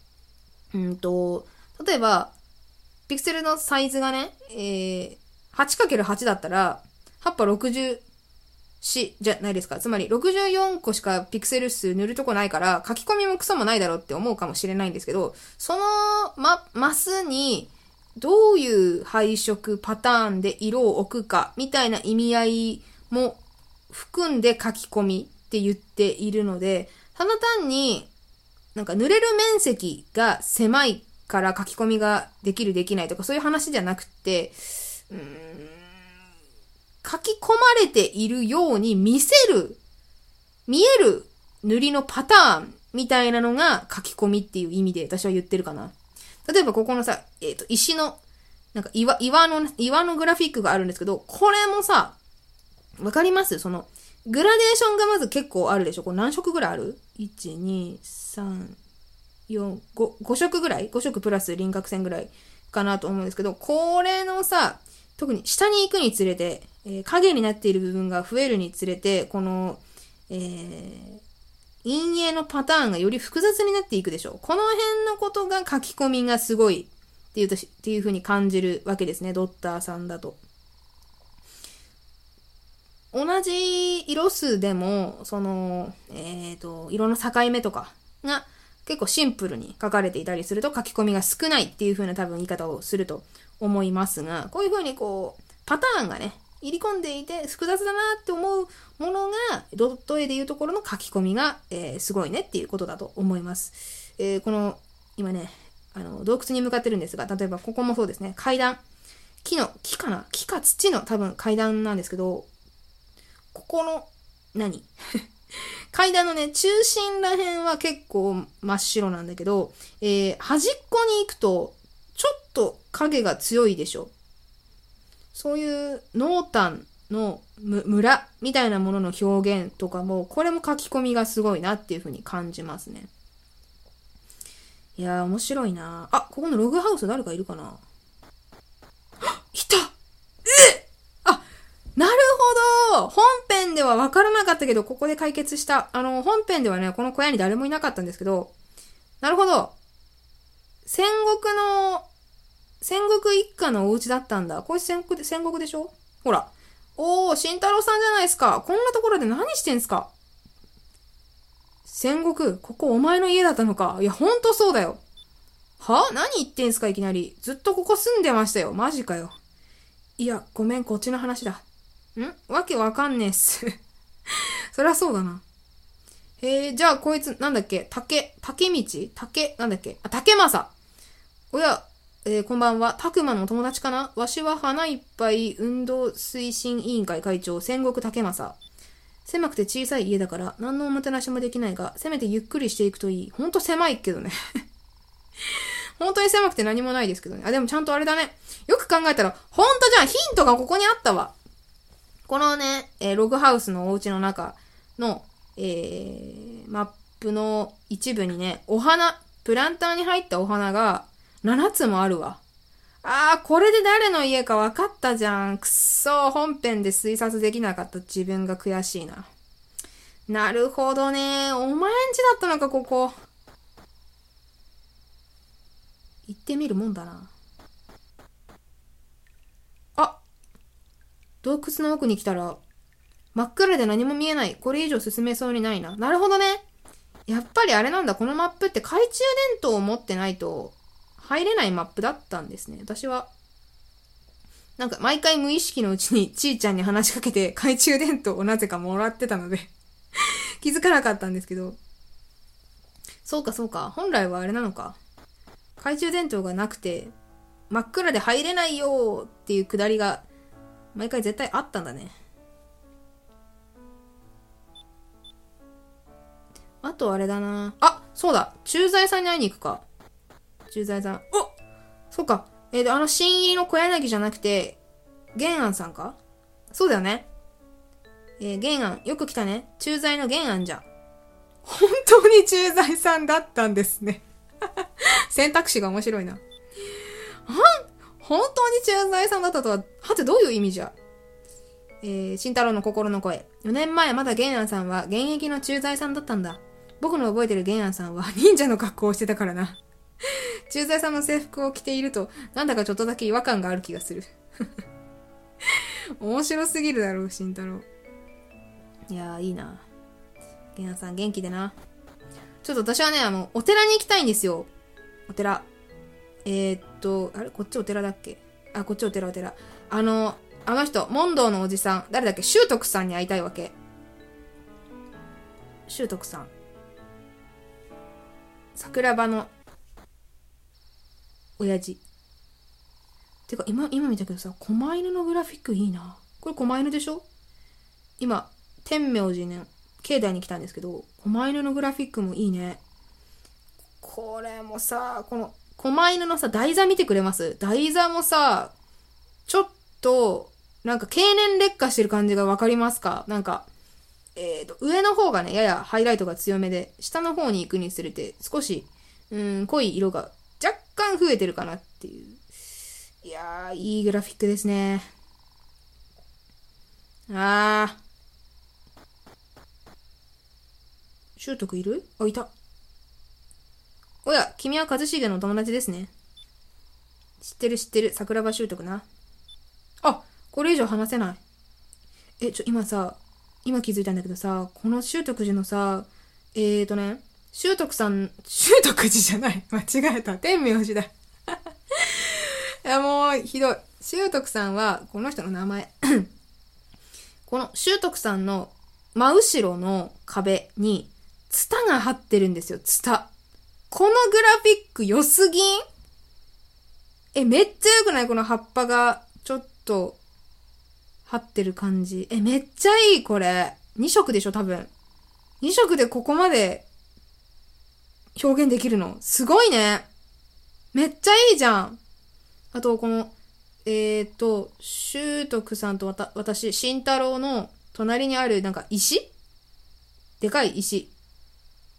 うんと、例えば、ピクセルのサイズがね、えー、8×8 だったら、葉っぱ60し、じゃないですか。つまり64個しかピクセル数塗るとこないから、書き込みもクソもないだろうって思うかもしれないんですけど、その、ま、マスに、どういう配色パターンで色を置くか、みたいな意味合いも含んで書き込みって言っているので、ただ単に、なんか塗れる面積が狭いから書き込みができるできないとかそういう話じゃなくて、うーん書き込まれているように見せる、見える塗りのパターンみたいなのが書き込みっていう意味で私は言ってるかな。例えばここのさ、えっ、ー、と、石の、なんか岩、岩の、岩のグラフィックがあるんですけど、これもさ、わかります？その、グラデーションがまず結構あるでしょ？これ何色ぐらいある ?1、2、3、4、5、5色ぐらい ?5 色プラス輪郭線ぐらいかなと思うんですけど、これのさ、特に下に行くにつれて、えー、影になっている部分が増えるにつれて、この、えー、陰影のパターンがより複雑になっていくでしょう。この辺のことが書き込みがすごいっていうとっていう風に感じるわけですね、ドッターさんだと。同じ色数でも、その、えっ、ー、と、色の境目とかが結構シンプルに書かれていたりすると書き込みが少ないっていう風な多分言い方をすると思いますが、こういう風にこう、パターンがね、入り込んでいて複雑だなって思うものが、ドット絵でいうところの書き込みが、えー、すごいねっていうことだと思います。えー、この、今ね、あの、洞窟に向かってるんですが、例えばここもそうですね、階段。木の、木かな？木か土の多分階段なんですけど、ここの、何？(laughs) 階段のね、中心ら辺は結構真っ白なんだけど、えー、端っこに行くと、ちょっと影が強いでしょ。そういう濃淡の村みたいなものの表現とかも、これも書き込みがすごいなっていう風に感じますね。いやー、面白いなあ、ここのログハウス誰かいるかな？(gasps) いたえあなるほど本編では分からなかったけど、ここで解決した。あの、本編ではね、この小屋に誰もいなかったんですけど、なるほど。戦国の、戦国一家のお家だったんだ。こいつ戦国で、戦国でしょ？ほら。おー、慎太郎さんじゃないですか。こんなところで何してんすか？戦国、ここお前の家だったのか。いや、ほんとそうだよ。は？何言ってんすか、いきなり。ずっとここ住んでましたよ。マジかよ。いや、ごめん、こっちの話だ。ん？わけわかんねえっす (laughs) そりゃそうだな。へえ、じゃあこいつ、なんだっけ？竹、竹道？竹、なんだっけ？あ、竹正。おや、えー、こんばんは。たくまのお友達かな？わしは花いっぱい運動推進委員会会長、戦国竹正。狭くて小さい家だから、何のおもてなしもできないが、せめてゆっくりしていくといい。ほんと狭いけどね (laughs) 本当に狭くて何もないですけどね。あ、でもちゃんとあれだね。よく考えたら、ほんとじゃん、ヒントがここにあったわ。このね、えーログハウスのお家の中の、えーマップの一部にね、お花、プランターに入ったお花が7つもあるわ。あー、これで誰の家か分かったじゃん。くっそ、本編で推察できなかった自分が悔しいな。なるほどね。お前んちだったのか、ここ。行ってみるもんだな。あ洞窟の奥に来たら、真っ暗で何も見えない。これ以上進めそうにないな。なるほどね。やっぱりあれなんだ。このマップって懐中電灯を持ってないと入れないマップだったんですね。私は。なんか毎回無意識のうちにちーちゃんに話しかけて懐中電灯をなぜかもらってたので (laughs) 気づかなかったんですけど。そうかそうか。本来はあれなのか。懐中電灯がなくて真っ暗で入れないよっていうくだりが毎回絶対あったんだね。あとあれだな。あ、そうだ。駐在さんに会いに行くか。駐在さん。おそうか。えー、あの新入りの小柳じゃなくて、玄安さんか？そうだよね。えー、玄安、よく来たね。駐在の玄安じゃ。本当に駐在さんだったんですね。(laughs) 選択肢が面白いな。本当に駐在さんだったとは、はてどういう意味じゃ？えー、慎太郎の心の声。4年前まだ玄安さんは現役の駐在さんだったんだ。僕の覚えてる玄安さんは忍者の格好をしてたからな。駐在さんの制服を着ていると、なんだかちょっとだけ違和感がある気がする。(laughs) 面白すぎるだろう、慎太郎。いやー、いいな。玄安さん元気でな。ちょっと私はね、あの、お寺に行きたいんですよ。お寺。えー、っと、あれ？こっちお寺だっけ？あ、こっちお寺お寺。あの、あの人、問答のおじさん。誰だっけ？修徳さんに会いたいわけ。修徳さん。桜庭の、親父。てか、今、今見たけどさ、狛犬のグラフィックいいな。これ狛犬でしょ？今、天明寺ね、境内に来たんですけど、狛犬のグラフィックもいいね。これもさ、この、狛犬のさ、台座見てくれます？台座もさ、ちょっと、なんか経年劣化してる感じがわかりますか？なんか、え、ー、と、上の方がね、ややハイライトが強めで、下の方に行くにつれて、少し、うん、濃い色が増えてるかなっていう。いやー、いいグラフィックですね。あー。習得いる？あ、いた。おや、君は一茂のお友達ですね。知ってる知ってる。桜庭習得な。あ、これ以上話せない。え、ちょ、今さ、今気づいたんだけどさ、この習得寺のさ、えーとね、習得さん、習得寺じゃない。(laughs) 間違えた。天明寺だ。(laughs) いや、もう、ひどい。習得さんは、この人の名前。(coughs) この習得さんの真後ろの壁に、ツタが張ってるんですよ、ツタ。このグラフィック良すぎん？え、めっちゃ良くない？この葉っぱが、ちょっと、張ってる感じ。え、めっちゃいい、これ。2色でしょ、多分。2色でここまで、表現できるの。すごいね。めっちゃいいじゃん。あと、この、えっ、ー、と、修徳さんとわた、私、慎太郎の隣にある、なんか石？でかい石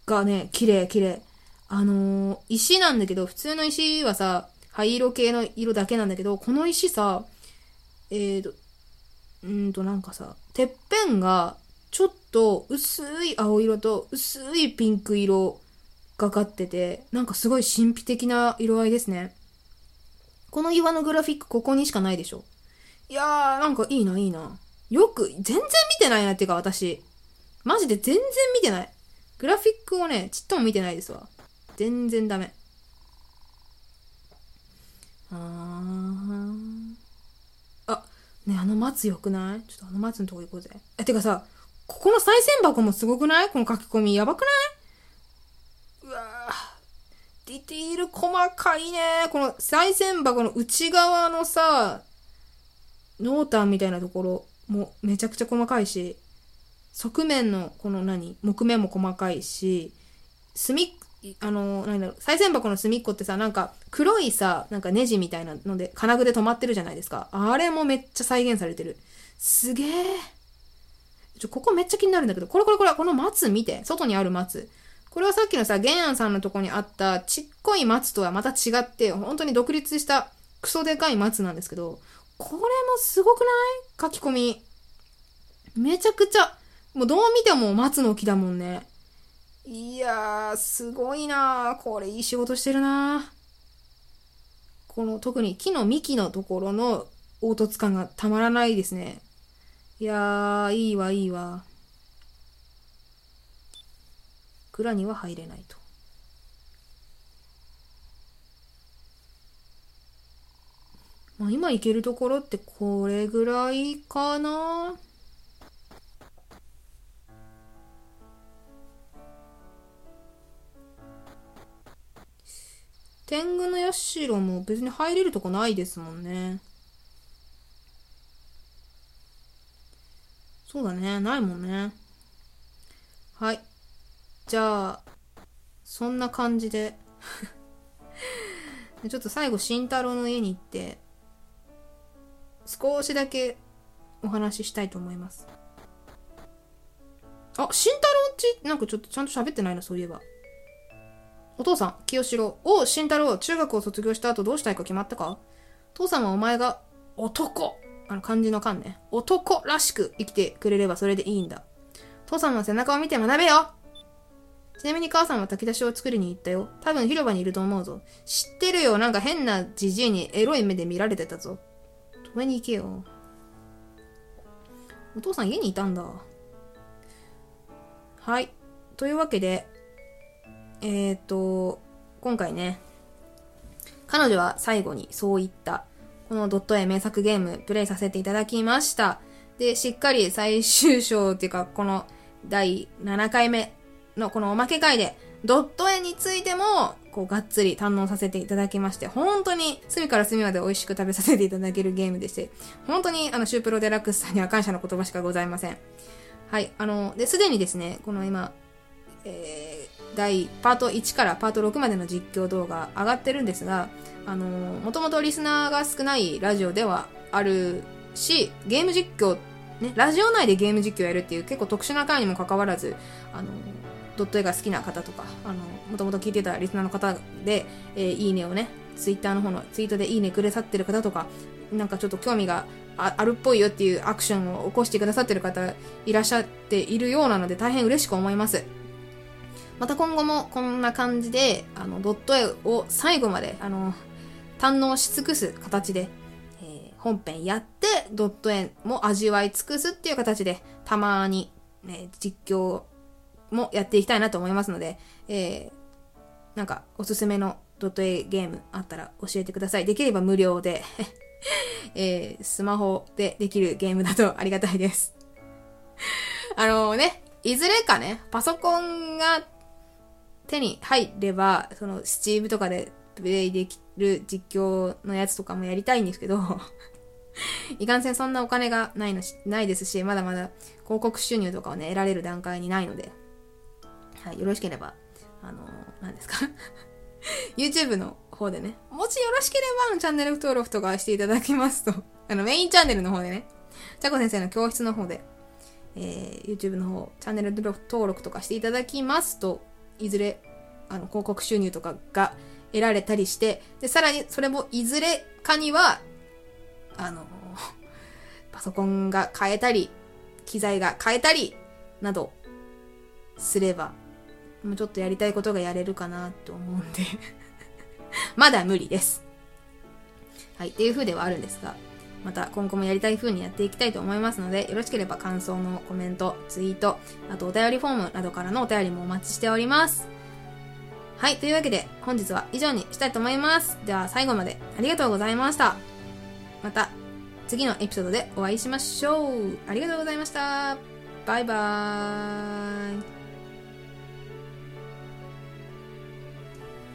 がね、綺麗、綺麗。あのー、石なんだけど、普通の石はさ、灰色系の色だけなんだけど、この石さ、えーと、うんとなんかさ、てっぺんが、ちょっと薄い青色と薄いピンク色がかってて、なんかすごい神秘的な色合いですね。この岩のグラフィックここにしかないでしょ。いやー、なんかいいな、いいな。よく、全然見てないなっていうか私。マジで全然見てない。グラフィックをね、ちっとも見てないですわ。全然ダメ。あー。あ、ねあの松よくない？ちょっとあの松のとこ行こうぜ。え、てかさ、ここの賽銭箱もすごくない？この書き込み。やばくない？ディティール細かいね。この賽銭箱の内側のさ、濃淡みたいなところもめちゃくちゃ細かいし、側面のこの何木目も細かいし、隅、あの、何だろう、賽銭箱の隅っこってさ、なんか黒いさ、なんかネジみたいなので、金具で止まってるじゃないですか。あれもめっちゃ再現されてる。すげえ。ちょ、ここめっちゃ気になるんだけど、これこれこれ、この松見て。外にある松。これはさっきのさ、玄安さんのとこにあったちっこい松とはまた違って、本当に独立したクソでかい松なんですけど、これもすごくない書き込み？めちゃくちゃ、もうどう見ても松の木だもんね。いやー、すごいなーこれいい仕事してるなーこの特に木の幹のところの凹凸感がたまらないですね。いやー、いいわ、いいわ。蔵には入れないと。まあ、今行けるところってこれぐらいかな。天狗の社も別に入れるとこないですもんね。そうだね。ないもんね。はい。じゃあ、そんな感じで (laughs) ちょっと最後、慎太郎の家に行って、少しだけお話ししたいと思います。あ、慎太郎っち、なんかちょっとちゃんと喋ってないな、そういえば。お父さん、清志郎。おう、慎太郎、中学を卒業した後どうしたいか決まったか？父さんはお前が男あの漢字の漢ね。男らしく生きてくれればそれでいいんだ。父さんの背中を見て学べよちなみに母さんは炊き出しを作りに行ったよ。多分広場にいると思うぞ。知ってるよ。なんか変なじじいにエロい目で見られてたぞ。止めに行けよ。お父さん家にいたんだ。はい。というわけで、えっ、ー、と、今回ね、彼女は最後にそういった、このドット絵名作ゲームプレイさせていただきました。で、しっかり最終章っていうか、この第7回目のこのおまけ会で、ドット絵についても、こう、がっつり堪能させていただきまして、本当に隅から隅まで美味しく食べさせていただけるゲームでして、本当にあの、シュープロデラックスさんには感謝の言葉しかございません。はい、あの、で、すでにですね、この今、えー、第、パート1からパート6までの実況動画上がってるんですが、あの、もともとリスナーが少ないラジオではあるし、ゲーム実況、ね、ラジオ内でゲーム実況やるっていう結構特殊な回にもかかわらず、あの、ドット絵が好きな方とか、あの、もともと聞いてたリスナーの方で、えー、いいねをね、ツイッターの方のツイートでいいねくださってる方とか、なんかちょっと興味があるっぽいよっていうアクションを起こしてくださってる方いらっしゃっているようなので大変嬉しく思います。また今後もこんな感じで、あの、ドット絵を最後まで、あの、堪能し尽くす形で、えー、本編やって、ドット絵も味わい尽くすっていう形で、たまに、ね、実況もやっていきたいなと思いますので、えー、なんかおすすめのドット A ゲームあったら教えてください。できれば無料で (laughs) えー、スマホでできるゲームだとありがたいです (laughs) あのね、いずれかね、パソコンが手に入れば、その、スチームとかでプレイできる実況のやつとかもやりたいんですけど (laughs) いかんせんそんなお金がないのし、ないですし、まだまだ広告収入とかをね、得られる段階にないので、はい、よろしければ、あのー、何ですか？(laughs) YouTube の方でね、もしよろしければ、チャンネル登録とかしていただきますと、(laughs) あの、メインチャンネルの方でね、ちゃこ先生の教室の方で、えー、YouTube の方、チャンネル登録とかしていただきますと、いずれ、あの、広告収入とかが得られたりして、で、さらに、それもいずれかには、あの、(laughs) パソコンが変えたり、機材が変えたり、など、すれば、もうちょっとやりたいことがやれるかなと思うんで (laughs) まだ無理です。はい、っていう風ではあるんですが、また今後もやりたい風にやっていきたいと思いますので、よろしければ感想のコメント、ツイート、あとお便りフォームなどからのお便りもお待ちしております。はい、というわけで本日は以上にしたいと思います。では最後までありがとうございました。また次のエピソードでお会いしましょう。ありがとうございました。バイバーイ。